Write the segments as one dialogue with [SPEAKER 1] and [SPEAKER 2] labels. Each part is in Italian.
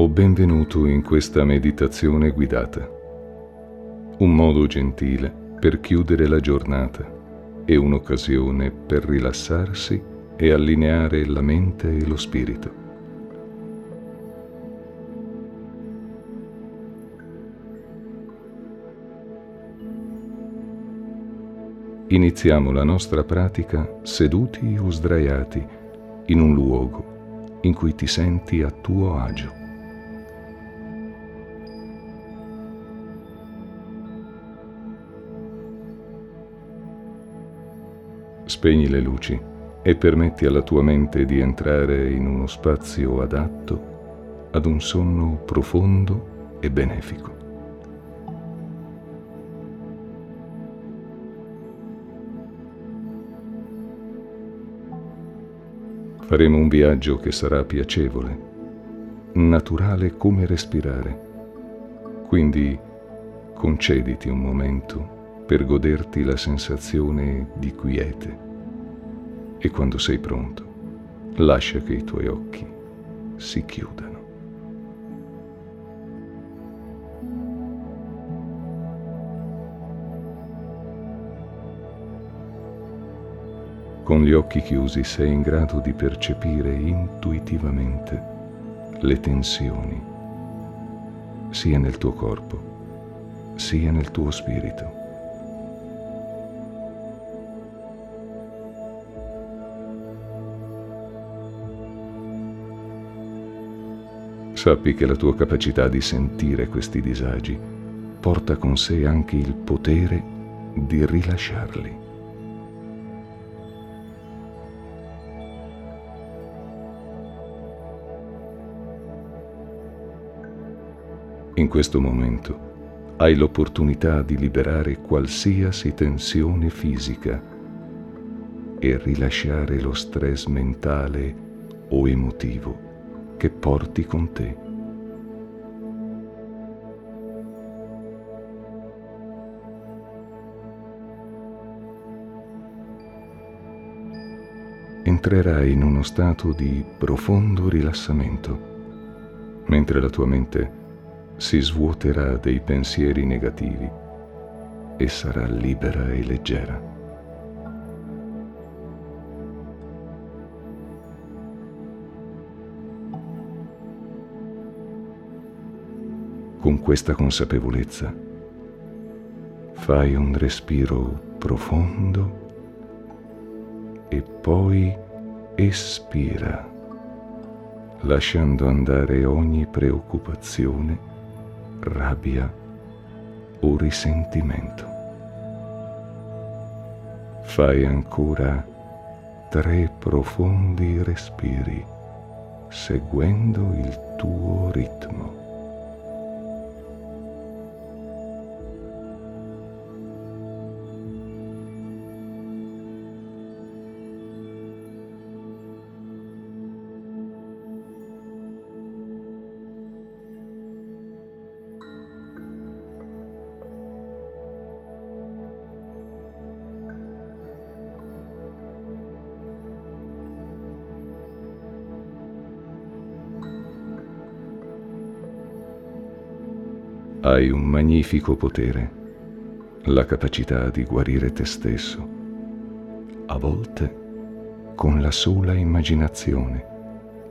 [SPEAKER 1] o benvenuto in questa meditazione guidata. Un modo gentile per chiudere la giornata e un'occasione per rilassarsi e allineare la mente e lo spirito. Iniziamo la nostra pratica seduti o sdraiati in un luogo in cui ti senti a tuo agio. Spegni le luci e permetti alla tua mente di entrare in uno spazio adatto ad un sonno profondo e benefico. Faremo un viaggio che sarà piacevole, naturale come respirare. Quindi concediti un momento per goderti la sensazione di quiete e quando sei pronto, lascia che i tuoi occhi si chiudano. Con gli occhi chiusi sei in grado di percepire intuitivamente le tensioni, sia nel tuo corpo, sia nel tuo spirito. Sappi che la tua capacità di sentire questi disagi porta con sé anche il potere di rilasciarli. In questo momento hai l'opportunità di liberare qualsiasi tensione fisica e rilasciare lo stress mentale o emotivo che porti con te. Entrerai in uno stato di profondo rilassamento, mentre la tua mente si svuoterà dei pensieri negativi e sarà libera e leggera. Con questa consapevolezza fai un respiro profondo e poi espira, lasciando andare ogni preoccupazione rabbia o risentimento. Fai ancora tre profondi respiri seguendo il tuo ritmo. Hai un magnifico potere, la capacità di guarire te stesso, a volte con la sola immaginazione,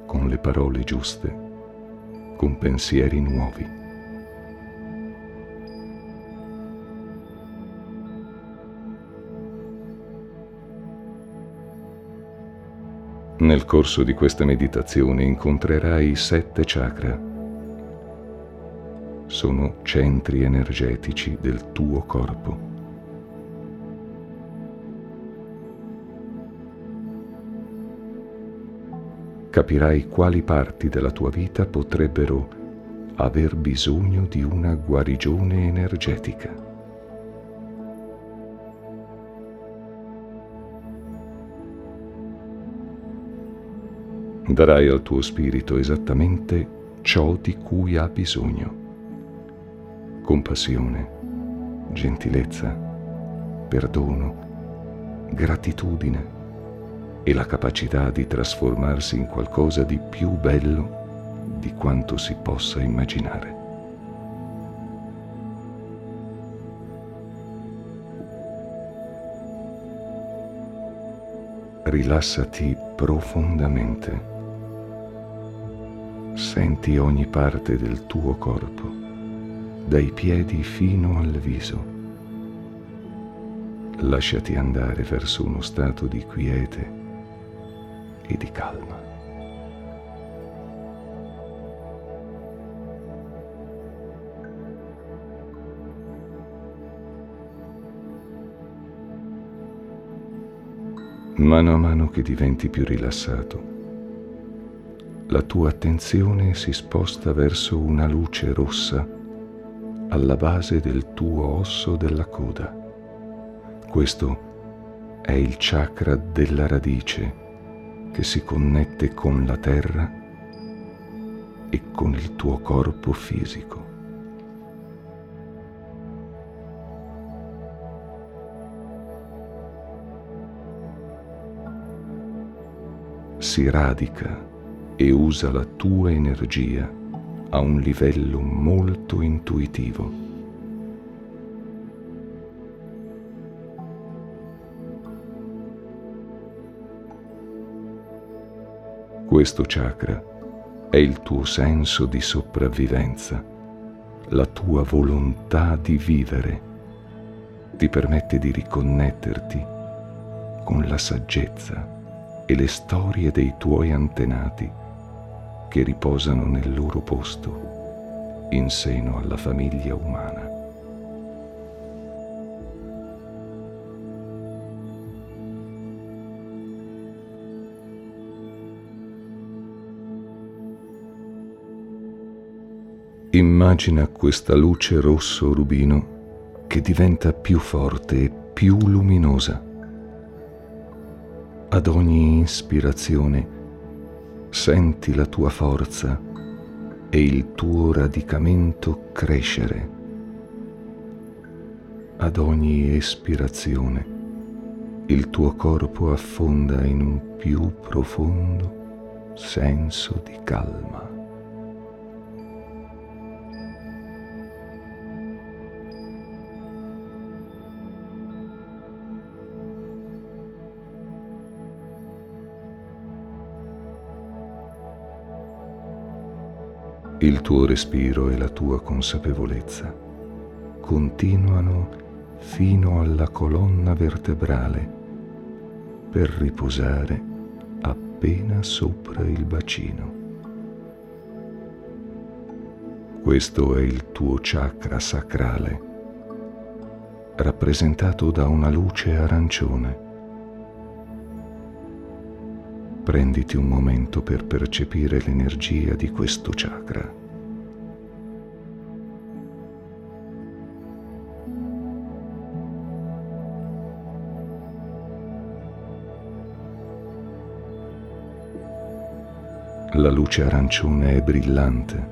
[SPEAKER 1] con le parole giuste, con pensieri nuovi. Nel corso di questa meditazione incontrerai sette chakra sono centri energetici del tuo corpo. Capirai quali parti della tua vita potrebbero aver bisogno di una guarigione energetica. Darai al tuo spirito esattamente ciò di cui ha bisogno. Compassione, gentilezza, perdono, gratitudine e la capacità di trasformarsi in qualcosa di più bello di quanto si possa immaginare. Rilassati profondamente. Senti ogni parte del tuo corpo, dai piedi fino al viso. Lasciati andare verso uno stato di quiete e di calma. Mano a mano che diventi più rilassato, la tua attenzione si sposta verso una luce rossa alla base del tuo osso della coda. Questo è il chakra della radice che si connette con la terra e con il tuo corpo fisico. si radica e usa la tua energia a un livello molto intuitivo. Questo chakra è il tuo senso di sopravvivenza, la tua volontà di vivere. Ti permette di riconnetterti con la saggezza e le storie dei tuoi antenati che riposano nel loro posto in seno alla famiglia umana. Immagina questa luce rosso rubino che diventa più forte e più luminosa ad ogni ispirazione senti la tua forza e il tuo radicamento crescere. Ad ogni espirazione il tuo corpo affonda in un più profondo senso di calma. Il tuo respiro e la tua consapevolezza continuano fino alla colonna vertebrale per riposare appena sopra il bacino. Questo è il tuo chakra sacrale, rappresentato da una luce arancione. Prenditi un momento per percepire l'energia di questo chakra. La luce arancione è brillante,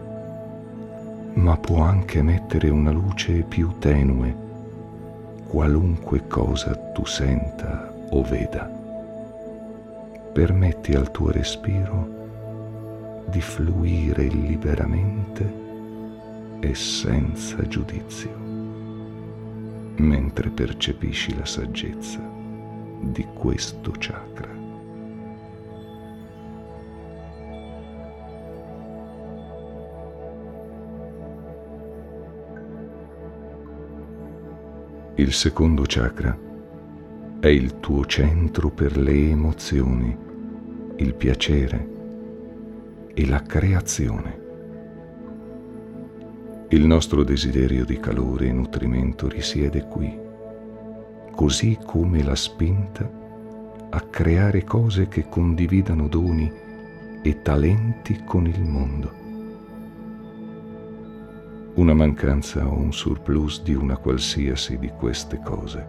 [SPEAKER 1] ma può anche emettere una luce più tenue, qualunque cosa tu senta o veda permetti al tuo respiro di fluire liberamente e senza giudizio, mentre percepisci la saggezza di questo chakra. Il secondo chakra è il tuo centro per le emozioni il piacere e la creazione. Il nostro desiderio di calore e nutrimento risiede qui, così come la spinta a creare cose che condividano doni e talenti con il mondo. una mancanza o un surplus di una qualsiasi di queste cose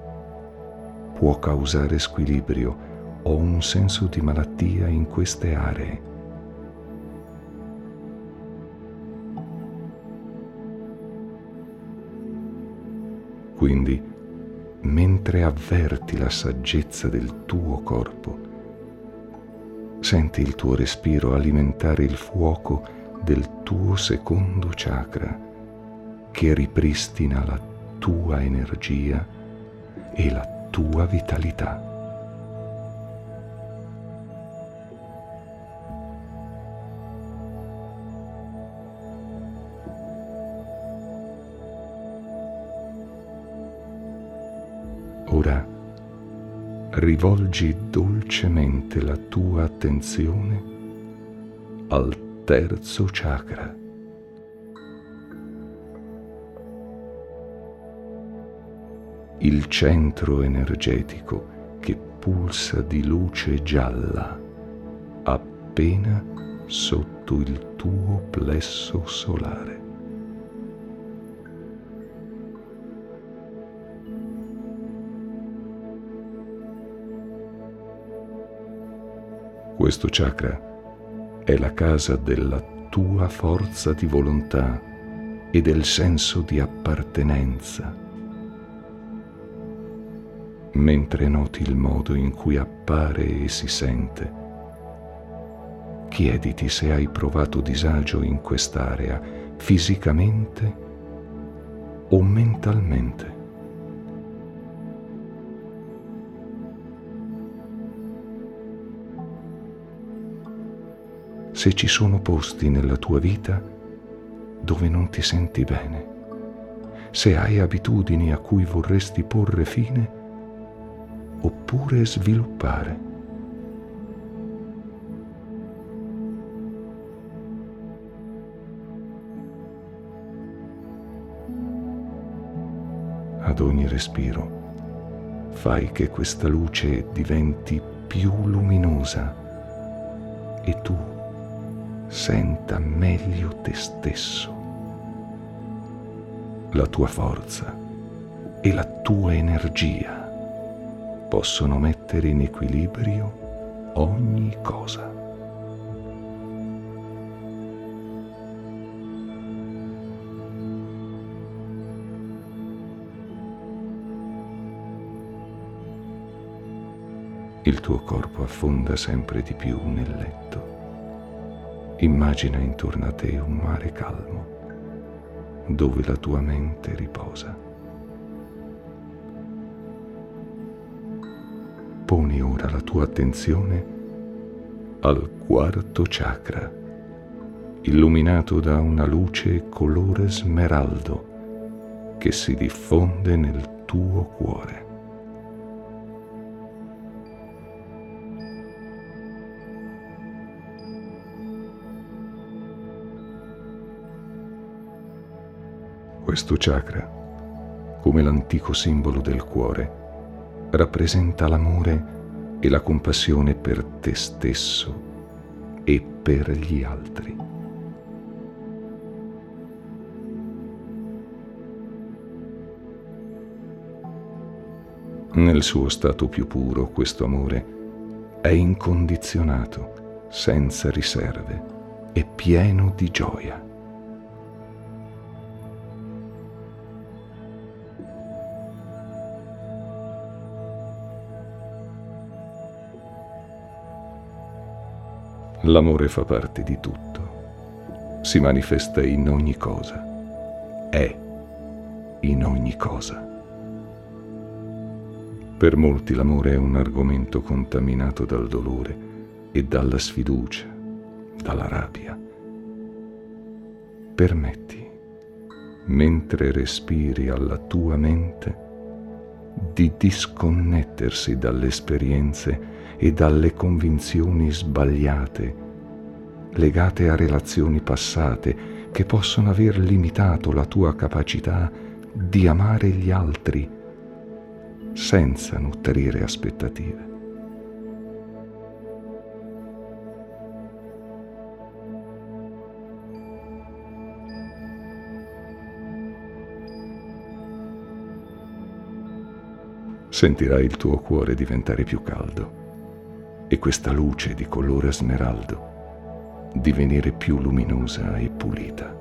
[SPEAKER 1] può causare squilibrio o un senso di malattia in queste aree. Quindi, mentre avverti la saggezza del tuo corpo, senti il tuo respiro alimentare il fuoco del tuo secondo chakra che ripristina la tua energia e la tua vitalità. Rivolgi dolcemente la tua attenzione al terzo chakra. il centro energetico che pulsa di luce gialla appena sotto il tuo plesso solare. Questo chakra è la casa della tua forza di volontà e del senso di appartenenza mentre noti il modo in cui appare e si sente. Chiediti se hai provato disagio in quest'area fisicamente o mentalmente. Se ci sono posti nella tua vita dove non ti senti bene, se hai abitudini a cui vorresti porre fine, oppure sviluppare. Ad ogni respiro fai che questa luce diventi più luminosa e tu senta meglio te stesso, la tua forza e la tua energia possono mettere in equilibrio ogni cosa. Il tuo corpo affonda sempre di più nel letto. Immagina intorno a te un mare calmo, dove la tua mente riposa. Poni ora la tua attenzione al quarto chakra, illuminato da una luce colore smeraldo che si diffonde nel tuo cuore. Questo chakra, come l'antico simbolo del cuore, rappresenta l'amore e la compassione per te stesso e per gli altri. Nel suo stato più puro questo amore è incondizionato, senza riserve e pieno di gioia. L'amore fa parte di tutto, si manifesta in ogni cosa, è in ogni cosa. Per molti l'amore è un argomento contaminato dal dolore e dalla sfiducia, dalla rabbia. Permetti, mentre respiri alla tua mente, di disconnettersi dalle esperienze e dalle convinzioni sbagliate, legate a relazioni passate che possono aver limitato la tua capacità di amare gli altri senza nutrire aspettative. Sentirai il tuo cuore diventare più caldo e questa luce di colore smeraldo divenire più luminosa e pulita.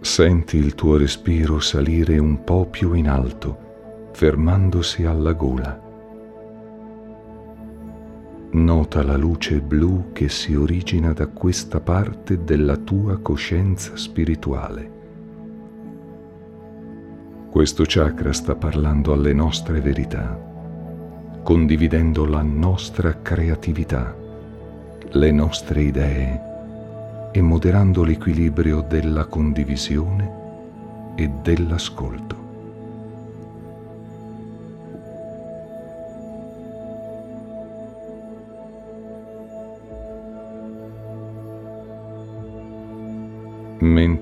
[SPEAKER 1] Senti il tuo respiro salire un po' più in alto, fermandosi alla gola Nota la luce blu che si origina da questa parte della tua coscienza spirituale. Questo chakra sta parlando alle nostre verità, condividendo la nostra creatività, le nostre idee e moderando l'equilibrio della condivisione e dell'ascolto.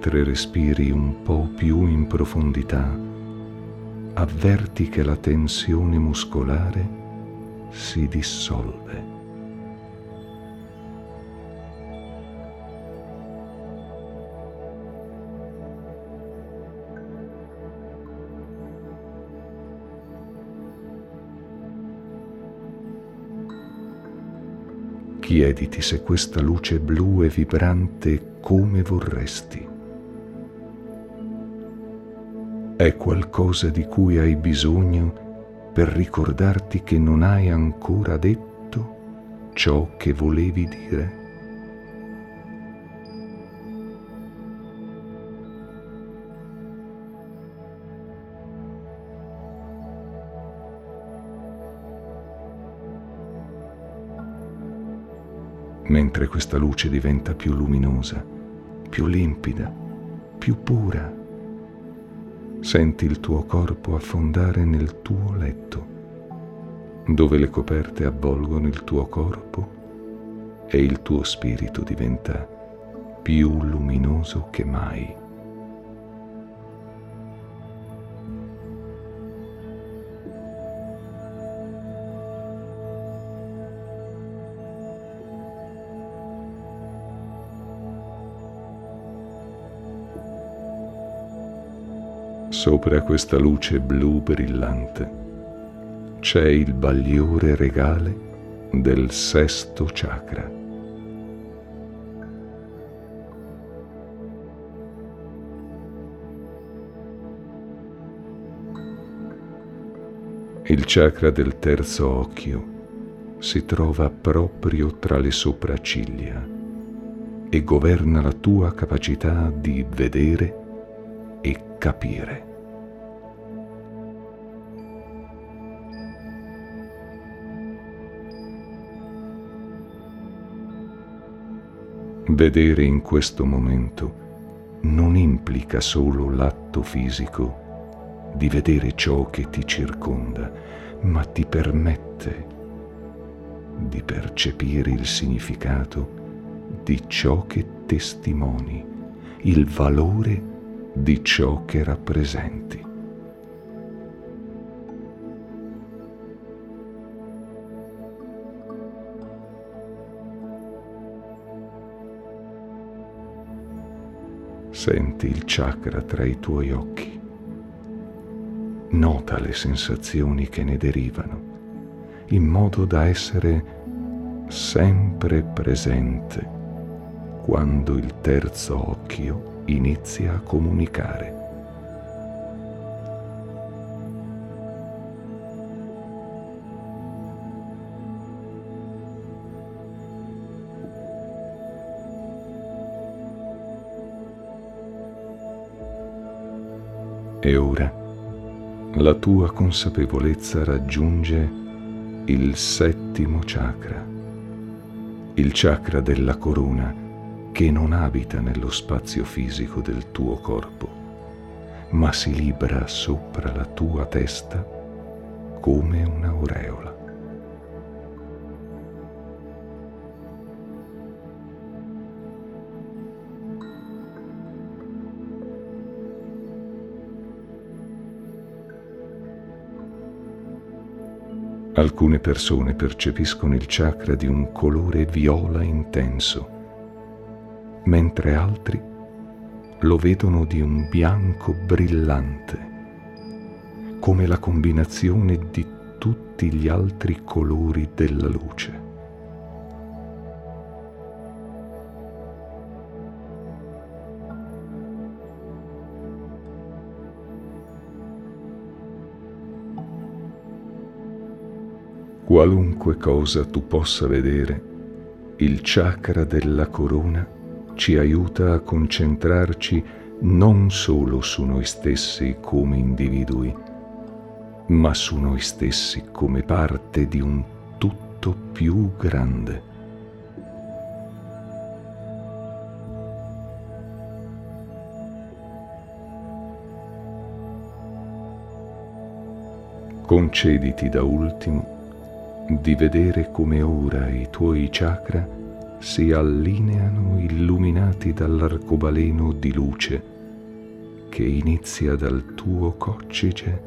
[SPEAKER 1] Mentre respiri un po' più in profondità, avverti che la tensione muscolare si dissolve. Chiediti se questa luce blu è vibrante come vorresti. È qualcosa di cui hai bisogno per ricordarti che non hai ancora detto ciò che volevi dire? mentre questa luce diventa più luminosa, più limpida, più pura. Senti il tuo corpo affondare nel tuo letto, dove le coperte avvolgono il tuo corpo e il tuo spirito diventa più luminoso che mai. Sopra questa luce blu brillante c'è il bagliore regale del sesto chakra. Il chakra del terzo occhio si trova proprio tra le sopracciglia e governa la tua capacità di vedere e capire. Vedere in questo momento non implica solo l'atto fisico di vedere ciò che ti circonda, ma ti permette di percepire il significato di ciò che testimoni, il valore di ciò che rappresenti. Senti il chakra tra i tuoi occhi. Nota le sensazioni che ne derivano, in modo da essere sempre presente quando il terzo occhio inizia a comunicare. E ora la tua consapevolezza raggiunge il settimo chakra, il chakra della corona che non abita nello spazio fisico del tuo corpo, ma si libra sopra la tua testa come un'aureola. Alcune persone percepiscono il chakra di un colore viola intenso, mentre altri lo vedono di un bianco brillante, come la combinazione di tutti gli altri colori della luce. Qualunque cosa tu possa vedere, il chakra della corona ci aiuta a concentrarci non solo su noi stessi come individui, ma su noi stessi come parte di un tutto più grande. Concediti da ultimo di vedere come ora i tuoi chakra si allineano illuminati dall'arcobaleno di luce che inizia dal tuo coccige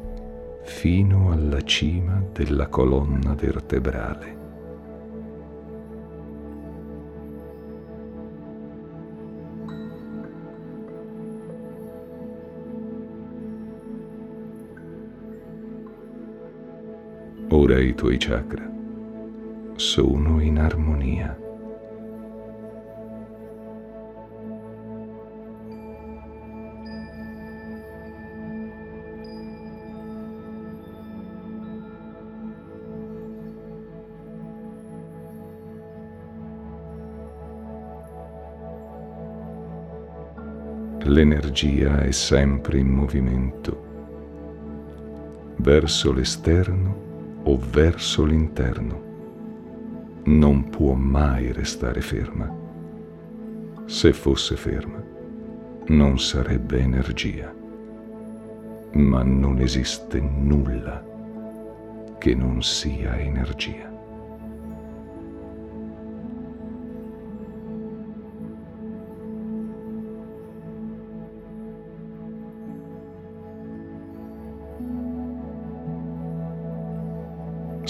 [SPEAKER 1] fino alla cima della colonna vertebrale. Ora i tuoi chakra sono in armonia. L'energia è sempre in movimento, verso l'esterno o verso l'interno non può mai restare ferma. Se fosse ferma, non sarebbe energia. Ma non esiste nulla che non sia energia.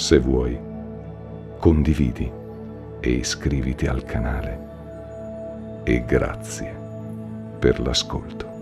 [SPEAKER 1] Se vuoi, condividi e iscriviti al canale. E grazie per l'ascolto.